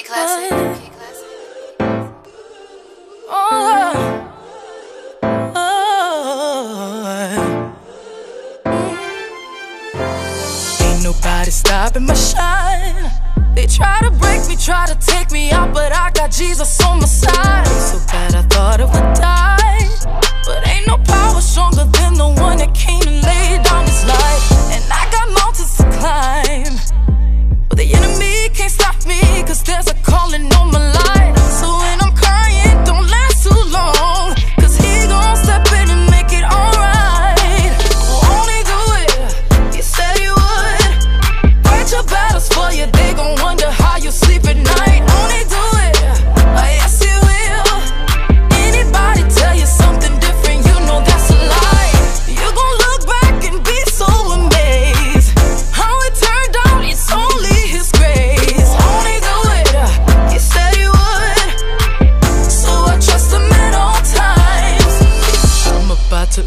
Ain't nobody stopping my shine. They try to break me, try to take me out, but I got Jesus.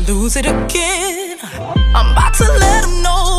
lose it again. I'm about to let them know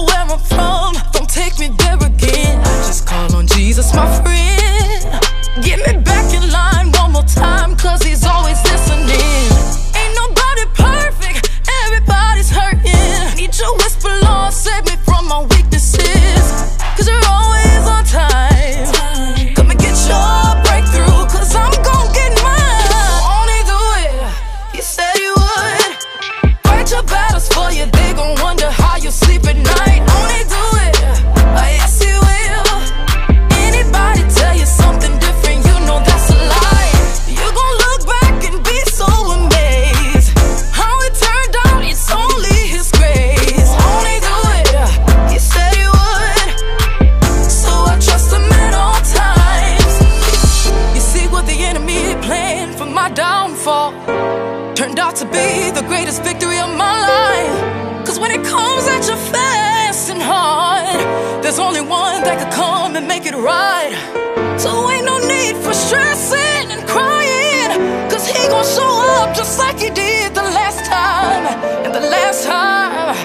downfall turned out to be the greatest victory of my life. Cause when it comes at you fast and hard, there's only one that could come and make it right. So ain't no need for stressing and crying, cause he gon' show up just like he did the last time. And the last time